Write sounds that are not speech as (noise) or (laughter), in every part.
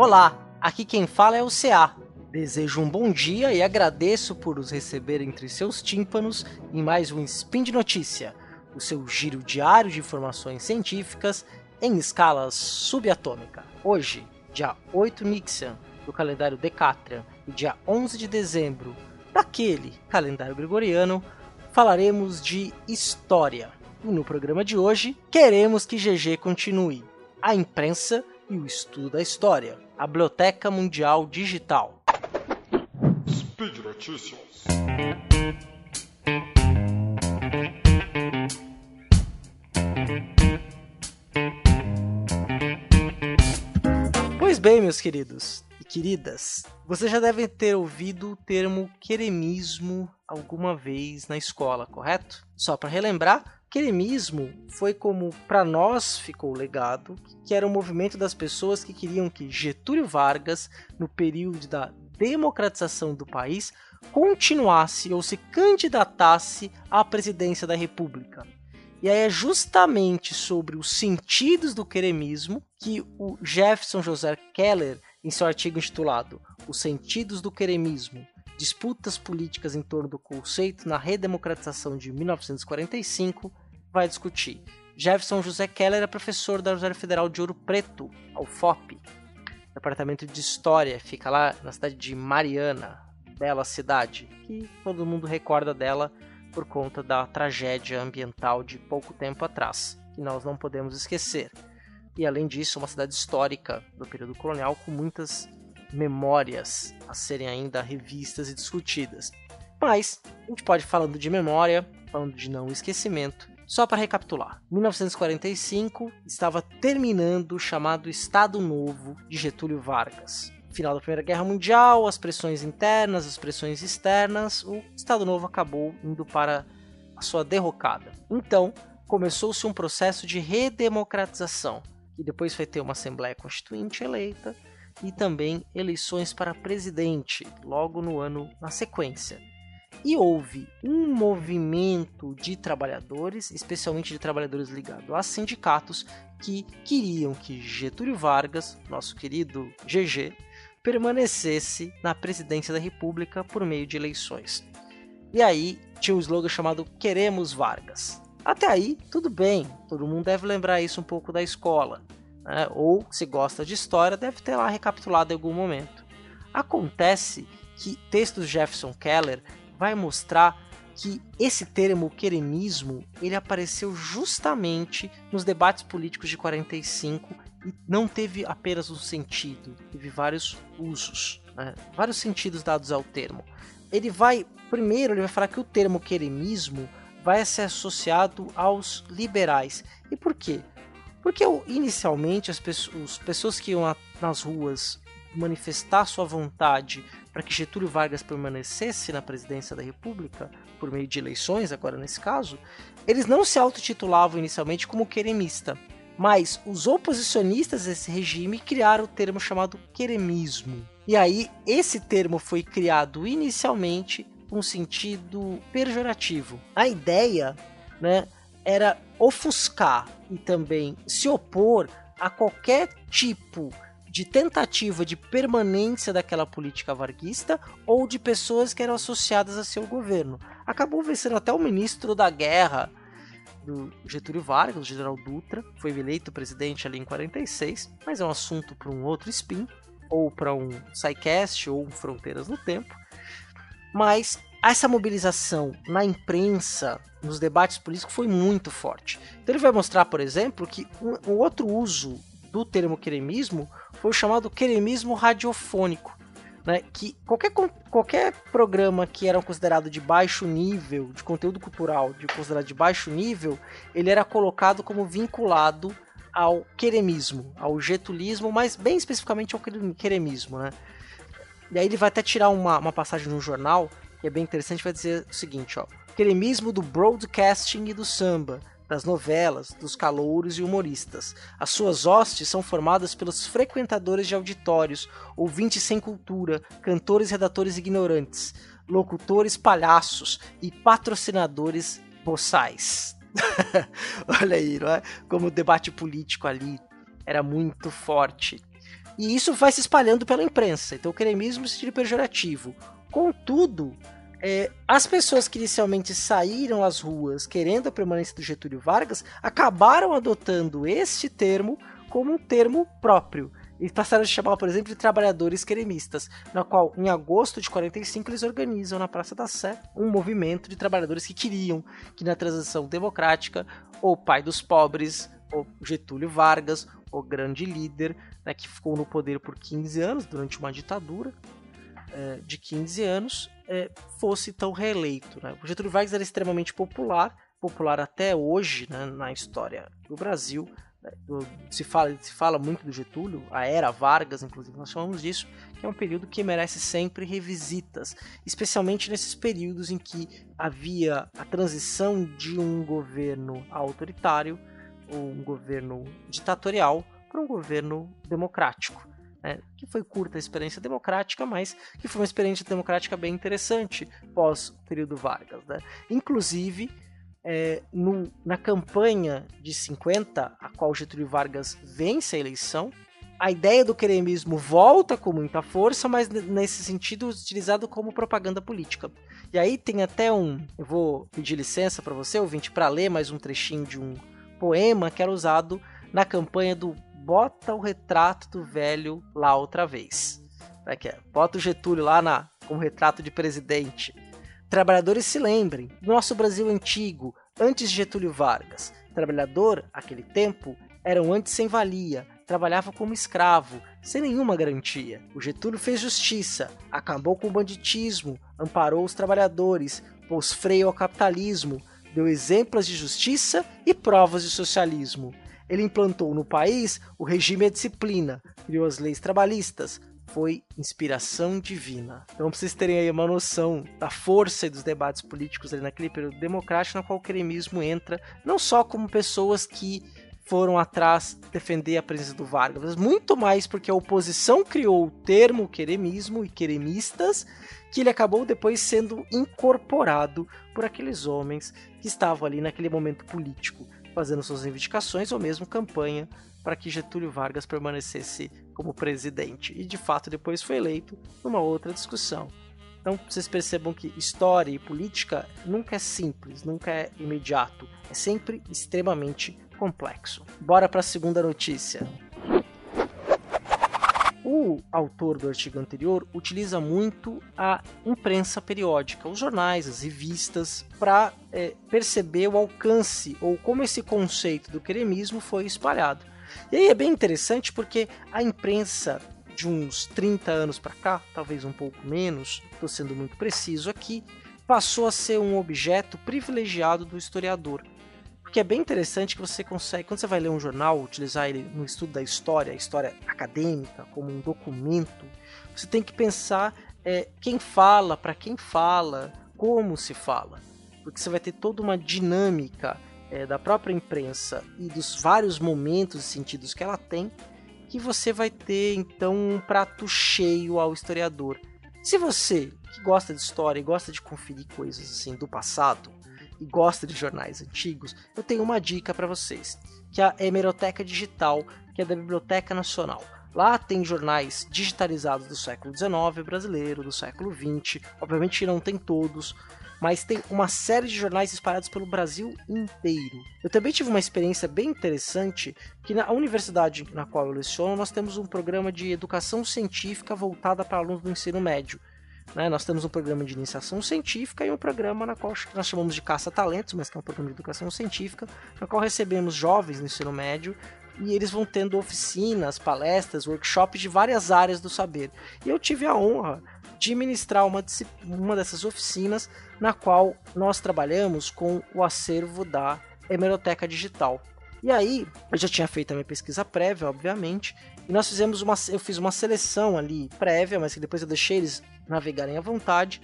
Olá, aqui quem fala é o CA. Desejo um bom dia e agradeço por os receber entre seus tímpanos em mais um Spin de Notícia, o seu giro diário de informações científicas em escala subatômica. Hoje, dia 8 Nixian, do calendário Decatrian, e dia 11 de dezembro, daquele calendário gregoriano, falaremos de história. E no programa de hoje, queremos que GG continue a imprensa e o estudo da história, a Biblioteca Mundial Digital. Speed Notícias. Pois bem, meus queridos e queridas, vocês já devem ter ouvido o termo queremismo alguma vez na escola, correto? Só para relembrar, queremismo foi como para nós ficou legado, que era o um movimento das pessoas que queriam que Getúlio Vargas, no período da democratização do país, continuasse ou se candidatasse à presidência da República. E aí é justamente sobre os sentidos do queremismo que o Jefferson José Keller, em seu artigo intitulado Os Sentidos do Queremismo, disputas políticas em torno do conceito na redemocratização de 1945, vai discutir. Jefferson José Keller é professor da Universidade Federal de Ouro Preto, a UFOP, departamento de História, fica lá na cidade de Mariana, bela cidade, que todo mundo recorda dela por conta da tragédia ambiental de pouco tempo atrás, que nós não podemos esquecer. E além disso, uma cidade histórica do período colonial com muitas memórias a serem ainda revistas e discutidas. Mas a gente pode falando de memória, falando de não esquecimento. Só para recapitular, 1945 estava terminando o chamado Estado Novo de Getúlio Vargas. Final da Primeira Guerra Mundial, as pressões internas, as pressões externas, o Estado Novo acabou indo para a sua derrocada. Então, começou-se um processo de redemocratização, que depois vai ter uma Assembleia Constituinte eleita e também eleições para presidente, logo no ano na sequência. E houve um movimento de trabalhadores, especialmente de trabalhadores ligados a sindicatos, que queriam que Getúlio Vargas, nosso querido GG, permanecesse na presidência da República por meio de eleições. E aí tinha um slogan chamado Queremos Vargas. Até aí, tudo bem, todo mundo deve lembrar isso um pouco da escola né? ou se gosta de história, deve ter lá recapitulado em algum momento. Acontece que textos de Jefferson Keller vai mostrar que esse termo queremismo ele apareceu justamente nos debates políticos de 45 e não teve apenas um sentido, teve vários usos, né? vários sentidos dados ao termo. Ele vai, primeiro, ele vai falar que o termo queremismo vai ser associado aos liberais. E por quê? Porque inicialmente as pessoas, as pessoas que iam nas ruas manifestar sua vontade para que Getúlio Vargas permanecesse na presidência da República, por meio de eleições, agora nesse caso, eles não se autotitulavam inicialmente como queremista, mas os oposicionistas desse regime criaram o termo chamado queremismo. E aí, esse termo foi criado inicialmente com sentido pejorativo. A ideia né, era ofuscar e também se opor a qualquer tipo de tentativa de permanência daquela política varguista ou de pessoas que eram associadas a seu governo. Acabou vencendo até o ministro da guerra do Getúlio Vargas, o general Dutra, foi eleito presidente ali em 46, mas é um assunto para um outro spin, ou para um SciCast, ou um Fronteiras no Tempo. Mas essa mobilização na imprensa, nos debates políticos, foi muito forte. Então ele vai mostrar, por exemplo, que um, um outro uso do termo queremismo foi o chamado queremismo radiofônico. Né, que qualquer, qualquer programa que era considerado de baixo nível, de conteúdo cultural, de considerado de baixo nível, ele era colocado como vinculado ao queremismo, ao getulismo, mas bem especificamente ao queremismo. Né? E aí ele vai até tirar uma, uma passagem no jornal que é bem interessante, vai dizer o seguinte, ó. Cremismo do broadcasting e do samba, das novelas, dos calouros e humoristas. As suas hostes são formadas pelos frequentadores de auditórios, ouvintes sem cultura, cantores e redatores ignorantes, locutores palhaços e patrocinadores boçais. (laughs) Olha aí, não é? Como o debate político ali era muito forte. E isso vai se espalhando pela imprensa. Então o cremismo se sentido pejorativo. Contudo, é, as pessoas que inicialmente saíram às ruas querendo a permanência do Getúlio Vargas acabaram adotando este termo como um termo próprio. E passaram a chamar, por exemplo, de trabalhadores queremistas, na qual, em agosto de 45, eles organizam na Praça da Sé um movimento de trabalhadores que queriam que na transição democrática o pai dos pobres, o Getúlio Vargas, o grande líder, né, que ficou no poder por 15 anos, durante uma ditadura é, de 15 anos, é, fosse então reeleito. Né? O Getúlio Vargas era extremamente popular, popular até hoje né, na história do Brasil, se fala, se fala muito do Getúlio, a era Vargas, inclusive, nós chamamos disso, que é um período que merece sempre revisitas, especialmente nesses períodos em que havia a transição de um governo autoritário, ou um governo ditatorial, para um governo democrático. Né? Que foi curta a experiência democrática, mas que foi uma experiência democrática bem interessante pós o período Vargas. Né? Inclusive, é, no, na campanha de 50, a qual Getúlio Vargas vence a eleição, a ideia do queremismo volta com muita força, mas nesse sentido utilizado como propaganda política. E aí tem até um, eu vou pedir licença para você, ouvinte, para ler mais um trechinho de um poema que era usado na campanha do Bota o retrato do velho lá outra vez. É, é? Bota o Getúlio lá na, com o retrato de presidente. Trabalhadores se lembrem, nosso Brasil antigo, antes de Getúlio Vargas. Trabalhador, aquele tempo, era um antes sem valia, trabalhava como escravo, sem nenhuma garantia. O Getúlio fez justiça, acabou com o banditismo, amparou os trabalhadores, pôs freio ao capitalismo, deu exemplos de justiça e provas de socialismo. Ele implantou no país o regime e disciplina, criou as leis trabalhistas, foi inspiração divina. Então, pra vocês terem aí uma noção da força dos debates políticos ali naquele período democrático, na qual o cremismo entra, não só como pessoas que foram atrás defender a presença do Vargas, mas muito mais porque a oposição criou o termo queremismo e queremistas, que ele acabou depois sendo incorporado por aqueles homens que estavam ali naquele momento político, fazendo suas reivindicações ou mesmo campanha para que Getúlio Vargas permanecesse como presidente. E de fato depois foi eleito numa outra discussão. Então vocês percebam que história e política nunca é simples, nunca é imediato, é sempre extremamente complexo. Bora para a segunda notícia. O autor do artigo anterior utiliza muito a imprensa periódica, os jornais, as revistas, para é, perceber o alcance ou como esse conceito do queremismo foi espalhado. E aí é bem interessante porque a imprensa de uns 30 anos para cá, talvez um pouco menos, estou sendo muito preciso aqui, passou a ser um objeto privilegiado do historiador. Porque é bem interessante que você consegue, quando você vai ler um jornal, utilizar ele no estudo da história, a história acadêmica, como um documento, você tem que pensar é, quem fala, para quem fala, como se fala. Porque você vai ter toda uma dinâmica é, da própria imprensa e dos vários momentos e sentidos que ela tem, que você vai ter então um prato cheio ao historiador. Se você que gosta de história e gosta de conferir coisas assim do passado e gosta de jornais antigos, eu tenho uma dica para vocês, que é a Hemeroteca Digital, que é da Biblioteca Nacional. Lá tem jornais digitalizados do século XIX brasileiro, do século XX, obviamente não tem todos, mas tem uma série de jornais espalhados pelo Brasil inteiro. Eu também tive uma experiência bem interessante que na universidade na qual eu leciono nós temos um programa de educação científica voltada para alunos do ensino médio. Né? Nós temos um programa de iniciação científica e um programa na qual nós chamamos de caça-talentos, mas que é um programa de educação científica, na qual recebemos jovens no ensino médio e eles vão tendo oficinas, palestras, workshops de várias áreas do saber. E eu tive a honra de ministrar uma, uma dessas oficinas na qual nós trabalhamos com o acervo da Hemeroteca Digital. E aí, eu já tinha feito a minha pesquisa prévia, obviamente, e nós fizemos uma, eu fiz uma seleção ali prévia, mas que depois eu deixei eles navegarem à vontade,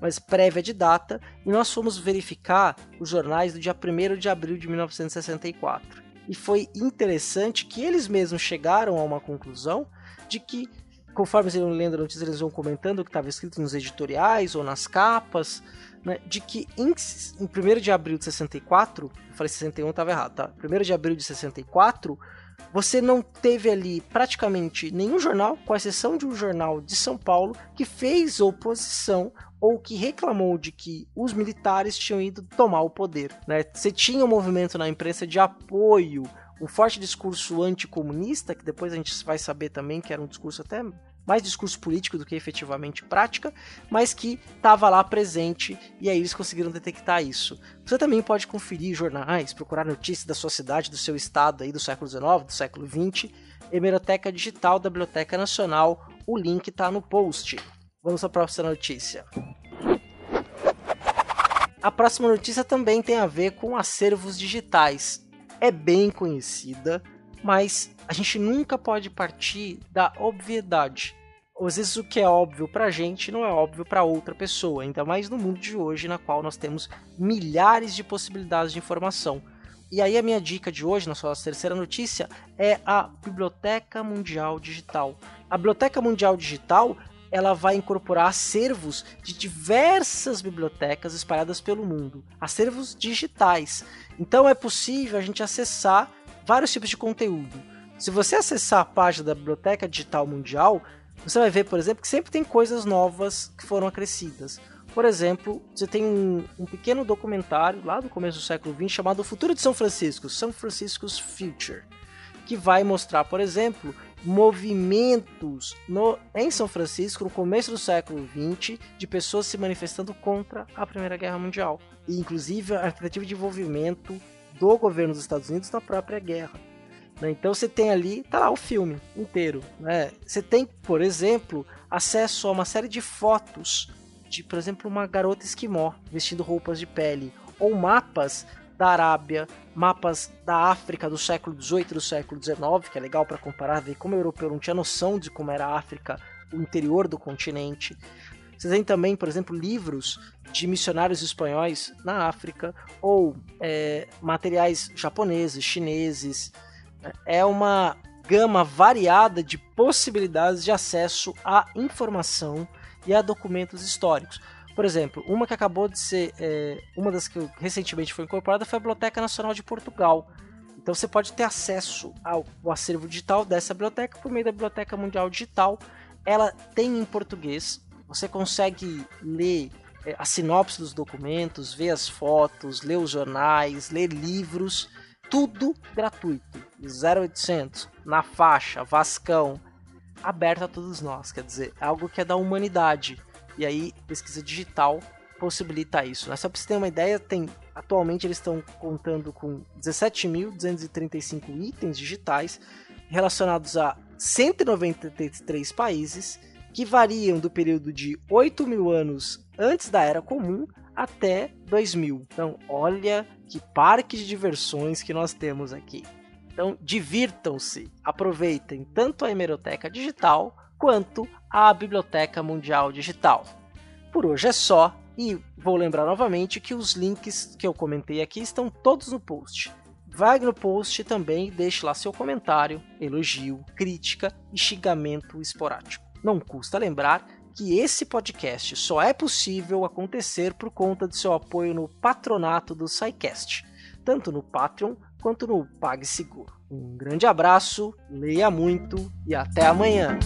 mas prévia de data, e nós fomos verificar os jornais do dia 1 de abril de 1964. E foi interessante que eles mesmos chegaram a uma conclusão de que conforme eles iam lendo a notícia, eles vão comentando o que estava escrito nos editoriais ou nas capas, né, de que em, em 1 de abril de 64, eu falei 61, estava errado, tá? 1 de abril de 64, você não teve ali praticamente nenhum jornal, com exceção de um jornal de São Paulo, que fez oposição ou que reclamou de que os militares tinham ido tomar o poder. Né? Você tinha um movimento na imprensa de apoio, um forte discurso anticomunista, que depois a gente vai saber também que era um discurso até mais discurso político do que efetivamente prática, mas que estava lá presente e aí eles conseguiram detectar isso. Você também pode conferir jornais, procurar notícias da sua cidade, do seu estado aí do século XIX, do século XX, Hemeroteca Digital da Biblioteca Nacional, o link está no post. Vamos à próxima notícia. A próxima notícia também tem a ver com acervos digitais. É bem conhecida, mas a gente nunca pode partir da obviedade. Às vezes o que é óbvio pra gente não é óbvio para outra pessoa, ainda mais no mundo de hoje, na qual nós temos milhares de possibilidades de informação. E aí a minha dica de hoje, na sua terceira notícia, é a Biblioteca Mundial Digital. A Biblioteca Mundial Digital ela vai incorporar acervos de diversas bibliotecas espalhadas pelo mundo, acervos digitais. Então é possível a gente acessar vários tipos de conteúdo. Se você acessar a página da Biblioteca Digital Mundial, você vai ver, por exemplo, que sempre tem coisas novas que foram acrescidas. Por exemplo, você tem um, um, pequeno documentário lá do começo do século XX chamado O Futuro de São Francisco, São Francisco's Future, que vai mostrar, por exemplo, movimentos no, em São Francisco no começo do século XX de pessoas se manifestando contra a Primeira Guerra Mundial. E inclusive a tentativa de envolvimento do governo dos Estados Unidos na própria guerra. Né? Então você tem ali, tá lá o filme inteiro. Né? Você tem, por exemplo, acesso a uma série de fotos de, por exemplo, uma garota esquimó vestindo roupas de pele, ou mapas da Arábia, mapas da África do século XVIII e do século XIX, que é legal para comparar, ver como o europeu não tinha noção de como era a África, o interior do continente. Você tem também, por exemplo, livros de missionários espanhóis na África ou é, materiais japoneses, chineses. É uma gama variada de possibilidades de acesso à informação e a documentos históricos. Por exemplo, uma que acabou de ser, é, uma das que recentemente foi incorporada foi a Biblioteca Nacional de Portugal. Então você pode ter acesso ao, ao acervo digital dessa biblioteca por meio da Biblioteca Mundial Digital. Ela tem em português, você consegue ler é, a sinopse dos documentos, ver as fotos, ler os jornais, ler livros, tudo gratuito. 0800, na faixa, Vascão, aberto a todos nós, quer dizer, é algo que é da humanidade. E aí, pesquisa digital possibilita isso. Né? Só para você ter uma ideia, tem atualmente eles estão contando com 17.235 itens digitais relacionados a 193 países que variam do período de 8 mil anos antes da Era Comum até 2000. Então, olha que parque de diversões que nós temos aqui. Então, divirtam-se, aproveitem tanto a hemeroteca digital quanto a Biblioteca Mundial Digital. Por hoje é só, e vou lembrar novamente que os links que eu comentei aqui estão todos no post. Vai no post também e deixe lá seu comentário, elogio, crítica e xingamento esporádico. Não custa lembrar que esse podcast só é possível acontecer por conta de seu apoio no patronato do SciCast, tanto no Patreon quanto no PagSeguro. Um grande abraço, leia muito e até amanhã!